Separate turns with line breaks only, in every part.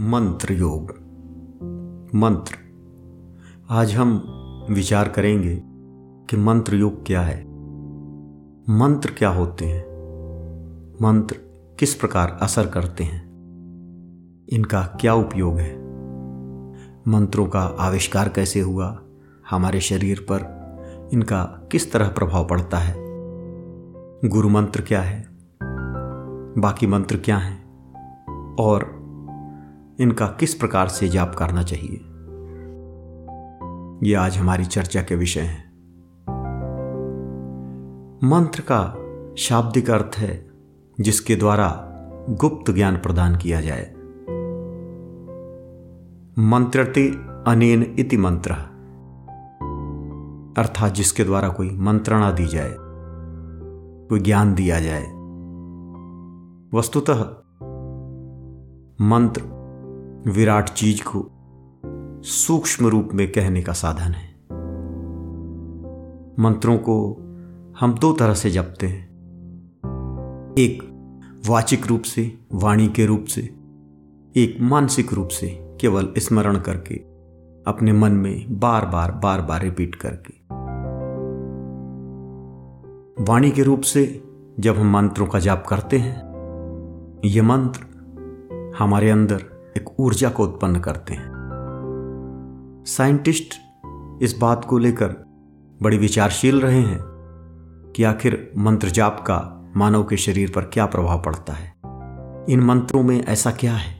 मंत्र योग मंत्र। आज हम विचार करेंगे कि मंत्र योग क्या है। मंत्र क्या होते हैं? मंत्र किस प्रकार असर करते हैं? इनका क्या उपयोग है? मंत्रों का आविष्कार कैसे हुआ? हमारे शरीर पर इनका किस तरह प्रभाव पड़ता है? गुरु मंत्र क्या है? बाकी मंत्र क्या हैं? और इनका किस प्रकार से जाप करना चाहिए? ये आज हमारी चर्चा के विषय हैं। मंत्र का शाब्दिक अर्थ है, जिसके द्वारा गुप्त ज्ञान प्रदान किया जाए। मंत्रति अनेन इति मंत्र। अर्थात जिसके द्वारा कोई मंत्रणा दी जाए, कोई ज्ञान दिया जाए। वस्तुतः मंत्र विराट चीज़ को सूक्ष्म रूप में कहने का साधन है। मंत्रों को हम दो तरह से जपते हैं। एक वाचिक रूप से, वाणी के रूप से, एक मानसिक रूप से केवल स्मरण करके, अपने मन में बार बार बार बार रिपीट करके। वाणी के रूप से जब हम मंत्रों का जाप करते हैं, ये मंत्र हमारे अंदर एक ऊर्जा को उत्पन्न करते हैं। साइंटिस्ट इस बात को लेकर बड़ी विचारशील रहे हैं कि आखिर मंत्र जाप का मानव के शरीर पर क्या प्रभाव पड़ता है। इन मंत्रों में ऐसा क्या है?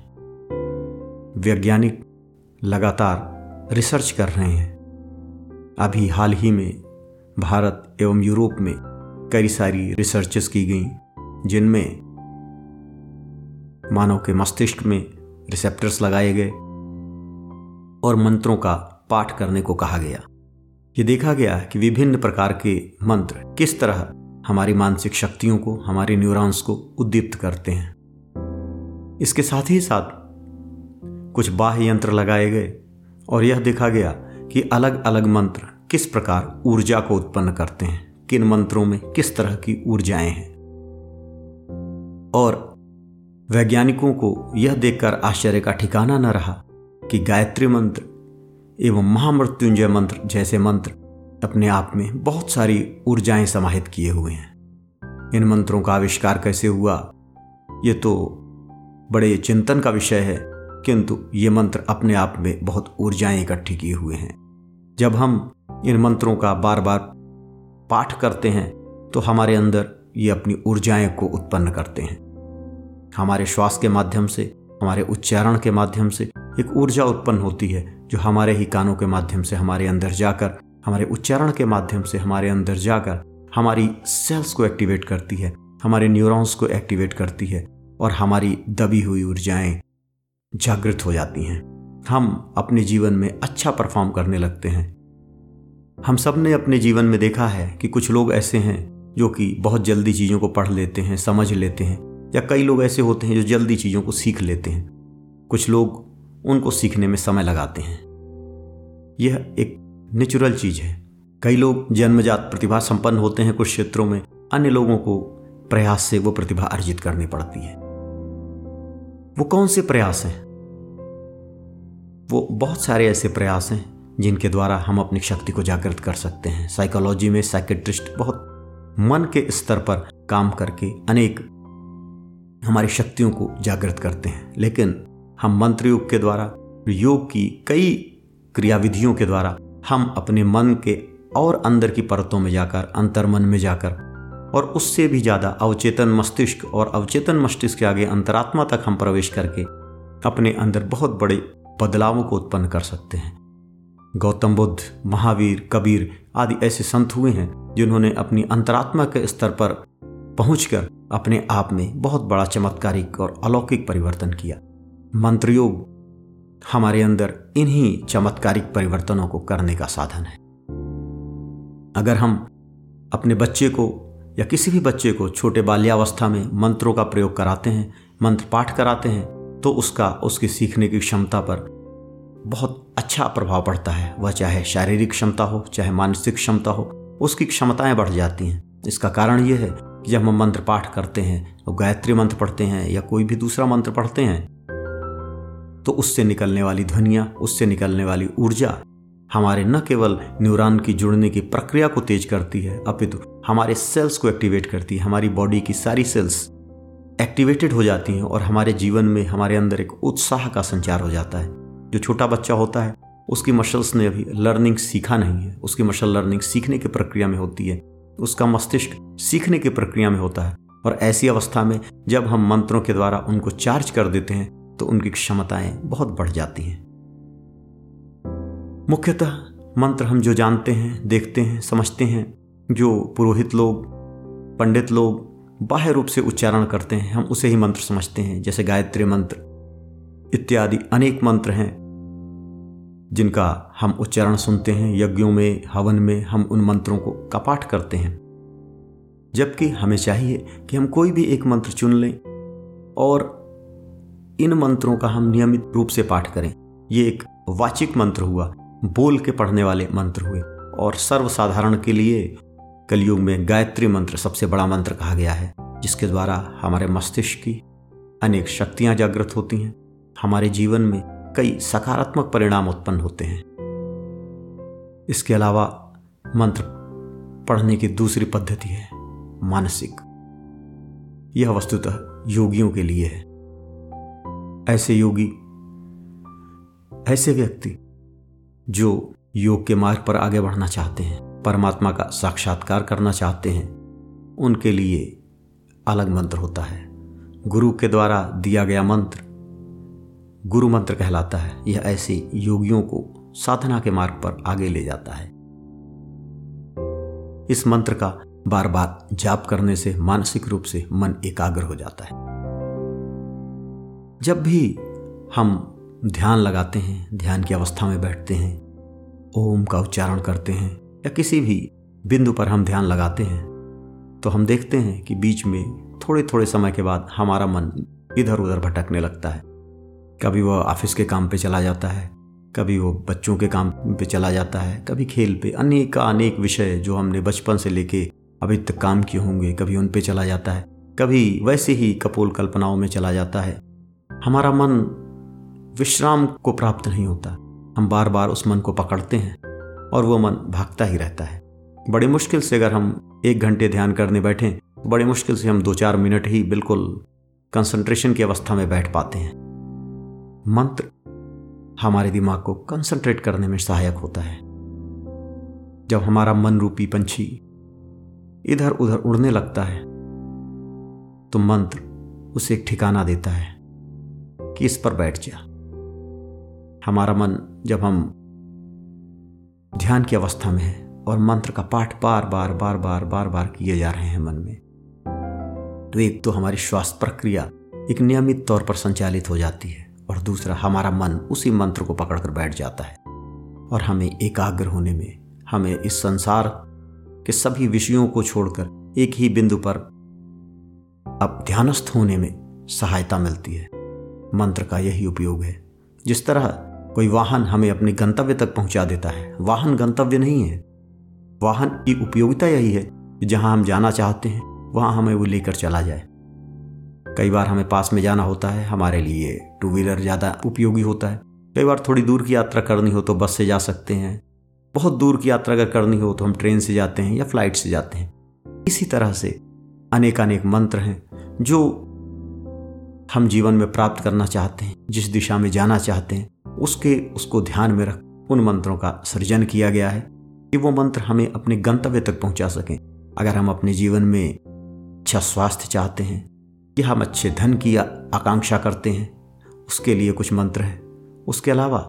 वैज्ञानिक लगातार रिसर्च कर रहे हैं। अभी हाल ही में भारत एवं यूरोप में कई सारी रिसर्चेस की गई, जिनमें मानव के मस्तिष्क में रिसेप्टर्स लगाए गए और मंत्रों का पाठ करने को कहा गया। ये देखा गया कि विभिन्न प्रकार के मंत्र किस तरह हमारी मानसिक शक्तियों को, हमारे न्यूरॉन्स को उद्दीप्त करते हैं। इसके साथ ही साथ कुछ बाह्य यंत्र लगाए गए और यह देखा गया कि अलग अलग मंत्र किस प्रकार ऊर्जा को उत्पन्न करते हैं, किन मंत्रों में किस तरह की ऊर्जाएँ हैं। और वैज्ञानिकों को यह देखकर आश्चर्य का ठिकाना न रहा कि गायत्री मंत्र एवं महामृत्युंजय मंत्र जैसे मंत्र अपने आप में बहुत सारी ऊर्जाएँ समाहित किए हुए हैं। इन मंत्रों का आविष्कार कैसे हुआ? ये तो बड़े चिंतन का विषय है, किंतु ये मंत्र अपने आप में बहुत ऊर्जाएँ इकट्ठी किए हुए हैं। जब हम इन मंत्रों का बार बार पाठ करते हैं तो हमारे अंदर ये अपनी ऊर्जाएँ को उत्पन्न करते हैं। हमारे श्वास के माध्यम से, हमारे उच्चारण के माध्यम से एक ऊर्जा उत्पन्न होती है, जो हमारे ही कानों के माध्यम से हमारे अंदर जाकर, हमारे उच्चारण के माध्यम से हमारे अंदर जाकर हमारी सेल्स को एक्टिवेट करती है, हमारे न्यूरॉन्स को एक्टिवेट करती है और हमारी दबी हुई ऊर्जाएँ जागृत हो जाती हैं। हम अपने जीवन में अच्छा परफॉर्म करने लगते हैं। हम सबने अपने जीवन में देखा है कि कुछ लोग ऐसे हैं, जो कि बहुत जल्दी चीज़ों को पढ़ लेते हैं, समझ लेते हैं या कई लोग ऐसे होते हैं जो जल्दी चीज़ों को सीख लेते हैं। कुछ लोग उनको सीखने में समय लगाते हैं। यह एक नेचुरल चीज़ है। कई लोग जन्मजात प्रतिभा संपन्न होते हैं कुछ क्षेत्रों में। अन्य लोगों को प्रयास से वो प्रतिभा अर्जित करनी पड़ती है। वो कौन से प्रयास हैं? वो बहुत सारे ऐसे प्रयास हैं जिनके द्वारा हम अपनी शक्ति को जागृत कर सकते हैं। साइकोलॉजी में साइकेट्रिस्ट बहुत मन के स्तर पर काम करके अनेक हमारी शक्तियों को जागृत करते हैं। लेकिन हम मंत्र योग के द्वारा, योग की कई क्रियाविधियों के द्वारा, हम अपने मन के और अंदर की परतों में जाकर, अंतर्मन में जाकर, और उससे भी ज़्यादा अवचेतन मस्तिष्क और अवचेतन मस्तिष्क के आगे अंतरात्मा तक हम प्रवेश करके अपने अंदर बहुत बड़े बदलावों को उत्पन्न कर सकते हैं। गौतम बुद्ध, महावीर, कबीर आदि ऐसे संत हुए हैं जिन्होंने अपनी अंतरात्मा के स्तर पर पहुंचकर अपने आप में बहुत बड़ा चमत्कारिक और अलौकिक परिवर्तन किया। मंत्र योग हमारे अंदर इन्हीं चमत्कारिक परिवर्तनों को करने का साधन है। अगर हम अपने बच्चे को या किसी भी बच्चे को छोटे बाल्यावस्था में मंत्रों का प्रयोग कराते हैं, मंत्र पाठ कराते हैं तो उसका, उसकी सीखने की क्षमता पर बहुत अच्छा प्रभाव पड़ता है। वह चाहे शारीरिक क्षमता हो, चाहे मानसिक क्षमता हो, उसकी क्षमताएँ बढ़ जाती हैं। इसका कारण यह है कि जब हम मंत्र पाठ करते हैं तो गायत्री मंत्र पढ़ते हैं या कोई भी दूसरा मंत्र पढ़ते हैं तो उससे निकलने वाली ध्वनियाँ, उससे निकलने वाली ऊर्जा हमारे न केवल न्यूरॉन की जुड़ने की प्रक्रिया को तेज करती है, अपितु हमारे सेल्स को एक्टिवेट करती है, हमारी बॉडी की सारी सेल्स एक्टिवेटेड हो जाती हैं और हमारे जीवन में हमारे अंदर एक उत्साह का संचार हो जाता है। जो छोटा बच्चा होता है, उसकी मसल्स ने अभी लर्निंग सीखा नहीं है, उसकी मसल लर्निंग सीखने की प्रक्रिया में होती है। उसका मस्तिष्क सीखने की प्रक्रिया में होता है। और ऐसी अवस्था में जब हम मंत्रों के द्वारा उनको चार्ज कर देते हैं तो उनकी क्षमताएँ बहुत बढ़ जाती हैं। मुख्यतः मंत्र हम जो जानते हैं, देखते हैं, समझते हैं, जो पुरोहित लोग, पंडित लोग बाह्य रूप से उच्चारण करते हैं, हम उसे ही मंत्र समझते हैं, जैसे गायत्री मंत्र, इत्यादि अनेक मंत्र हैं। जिनका हम उच्चारण सुनते हैं, यज्ञों में, हवन में हम उन मंत्रों को का पाठ करते हैं। जबकि हमें चाहिए कि हम कोई भी एक मंत्र चुन लें और इन मंत्रों का हम नियमित रूप से पाठ करें। ये एक वाचिक मंत्र हुआ, बोल के पढ़ने वाले मंत्र हुए और सर्वसाधारण के लिए कलयुग में गायत्री मंत्र सबसे बड़ा मंत्र कहा गया है, जिसके द्वारा हमारे मस्तिष्क की अनेक शक्तियाँ जागृत होती हैं। हमारे जीवन में कई सकारात्मक परिणाम उत्पन्न होते हैं। इसके अलावा मंत्र पढ़ने की दूसरी पद्धति है, मानसिक। यह वस्तुतः योगियों के लिए है। ऐसे योगी, ऐसे व्यक्ति जो योग के मार्ग पर आगे बढ़ना चाहते हैं, परमात्मा का साक्षात्कार करना चाहते हैं, उनके लिए अलग मंत्र होता है। गुरु के द्वारा दिया गया मंत्र गुरु मंत्र कहलाता है। यह ऐसे योगियों को साधना के मार्ग पर आगे ले जाता है। इस मंत्र का बार बार जाप करने से मानसिक रूप से मन एकाग्र हो जाता है। जब भी हम ध्यान लगाते हैं, ध्यान की अवस्था में बैठते हैं, ओम का उच्चारण करते हैं या किसी भी बिंदु पर हम ध्यान लगाते हैं तो हम देखते हैं कि बीच में थोड़े थोड़े समय के बाद हमारा मन इधर उधर भटकने लगता है। कभी वह ऑफ़िस के काम पे चला जाता है, कभी वो बच्चों के काम पे चला जाता है, कभी खेल पे अनेक अनेक विषय जो हमने बचपन से लेके अभी तक काम किए होंगे, कभी उन पे चला जाता है, कभी वैसे ही कपोल कल्पनाओं में चला जाता है। हमारा मन विश्राम को प्राप्त नहीं होता, हम बार बार उस मन को पकड़ते हैं और वो मन भागता ही रहता है। बड़ी मुश्किल से अगर हम एक घंटे ध्यान करने बैठें तो बड़ी मुश्किल से हम दो चार मिनट ही बिल्कुल कंसंट्रेशन की अवस्था में बैठ पाते हैं। मंत्र हमारे दिमाग को कंसंट्रेट करने में सहायक होता है। जब हमारा मन रूपी पंछी इधर उधर उड़ने लगता है तो मंत्र उसे एक ठिकाना देता है कि इस पर बैठ जा। हमारा मन जब हम ध्यान की अवस्था में है और मंत्र का पाठ बार बार बार बार बार बार किए जा रहे हैं मन में तो एक तो हमारी श्वास प्रक्रिया एक नियमित तौर पर संचालित हो जाती है। और दूसरा हमारा मन उसी मंत्र को पकड़कर बैठ जाता है। और हमें एकाग्र होने में, हमें इस संसार के सभी विषयों को छोड़कर एक ही बिंदु पर अब ध्यानस्थ होने में सहायता मिलती है। मंत्र का यही उपयोग है। जिस तरह कोई वाहन हमें अपने गंतव्य तक पहुँचा देता है, वाहन गंतव्य नहीं है। वाहन की उपयोगिता यही है जहाँ हम जाना चाहते हैं, वहाँ हमें वो लेकर चला जाए। कई बार हमें पास में जाना होता है, हमारे लिए टू व्हीलर ज़्यादा उपयोगी होता है। कई बार थोड़ी दूर की यात्रा करनी हो तो बस से जा सकते हैं। बहुत दूर की यात्रा अगर करनी हो तो हम ट्रेन से जाते हैं या फ़्लाइट से जाते हैं। इसी तरह से अनेक अनेक मंत्र हैं, जो हम जीवन में प्राप्त करना चाहते हैं, जिस दिशा में जाना चाहते हैं, उसके, उसको ध्यान में रख, उन मंत्रों का सृजन किया गया है कि वो मंत्र हमें अपने गंतव्य तक पहुँचा सकें। अगर हम अपने जीवन में अच्छा स्वास्थ्य चाहते हैं या हम अच्छे धन की आकांक्षा करते हैं। उसके लिए कुछ मंत्र हैं। उसके अलावा,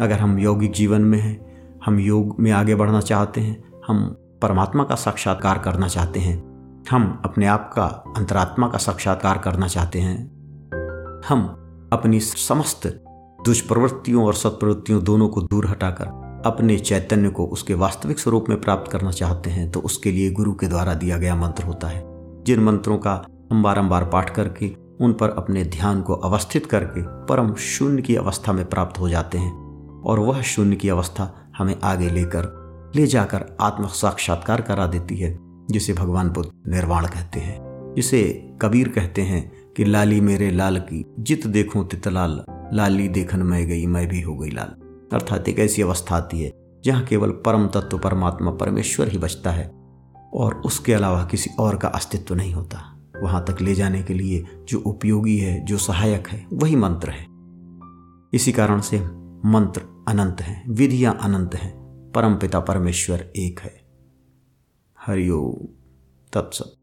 अगर हम यौगिक जीवन में हैं, हम योग में आगे बढ़ना चाहते हैं, हम परमात्मा का साक्षात्कार करना चाहते हैं, हम अपने आप का अंतरात्मा का साक्षात्कार करना चाहते हैं, हम अपनी समस्त दुष्प्रवृत्तियों और सत्प्रवृत्तियों दोनों को दूर हटाकर अपने चैतन्य को उसके वास्तविक स्वरूप में प्राप्त करना चाहते हैं तो उसके लिए गुरु के द्वारा दिया गया मंत्र होता है। जिन मंत्रों का हम बारंबार पाठ करके, उन पर अपने ध्यान को अवस्थित करके परम शून्य की अवस्था में प्राप्त हो जाते हैं और वह शून्य की अवस्था हमें आगे लेकर, ले जाकर आत्म साक्षात्कार करा देती है, जिसे भगवान बुद्ध निर्वाण कहते हैं। जिसे कबीर कहते हैं कि, लाली मेरे लाल की जित देखूँ तितलाल लाली देखन मैं गई, मैं भी हो गई लाल। अर्थात एक ऐसी अवस्था आती है, जहाँ केवल परम तत्व परमात्मा परमेश्वर ही बचता है और उसके अलावा किसी और का अस्तित्व नहीं होता। वहाँ तक ले जाने के लिए जो उपयोगी है, जो सहायक है, वही मंत्र है। इसी कारण से मंत्र अनंत हैं, विधियाँ अनंत हैं, परमपिता परमेश्वर एक है। हरिओम तत्सत।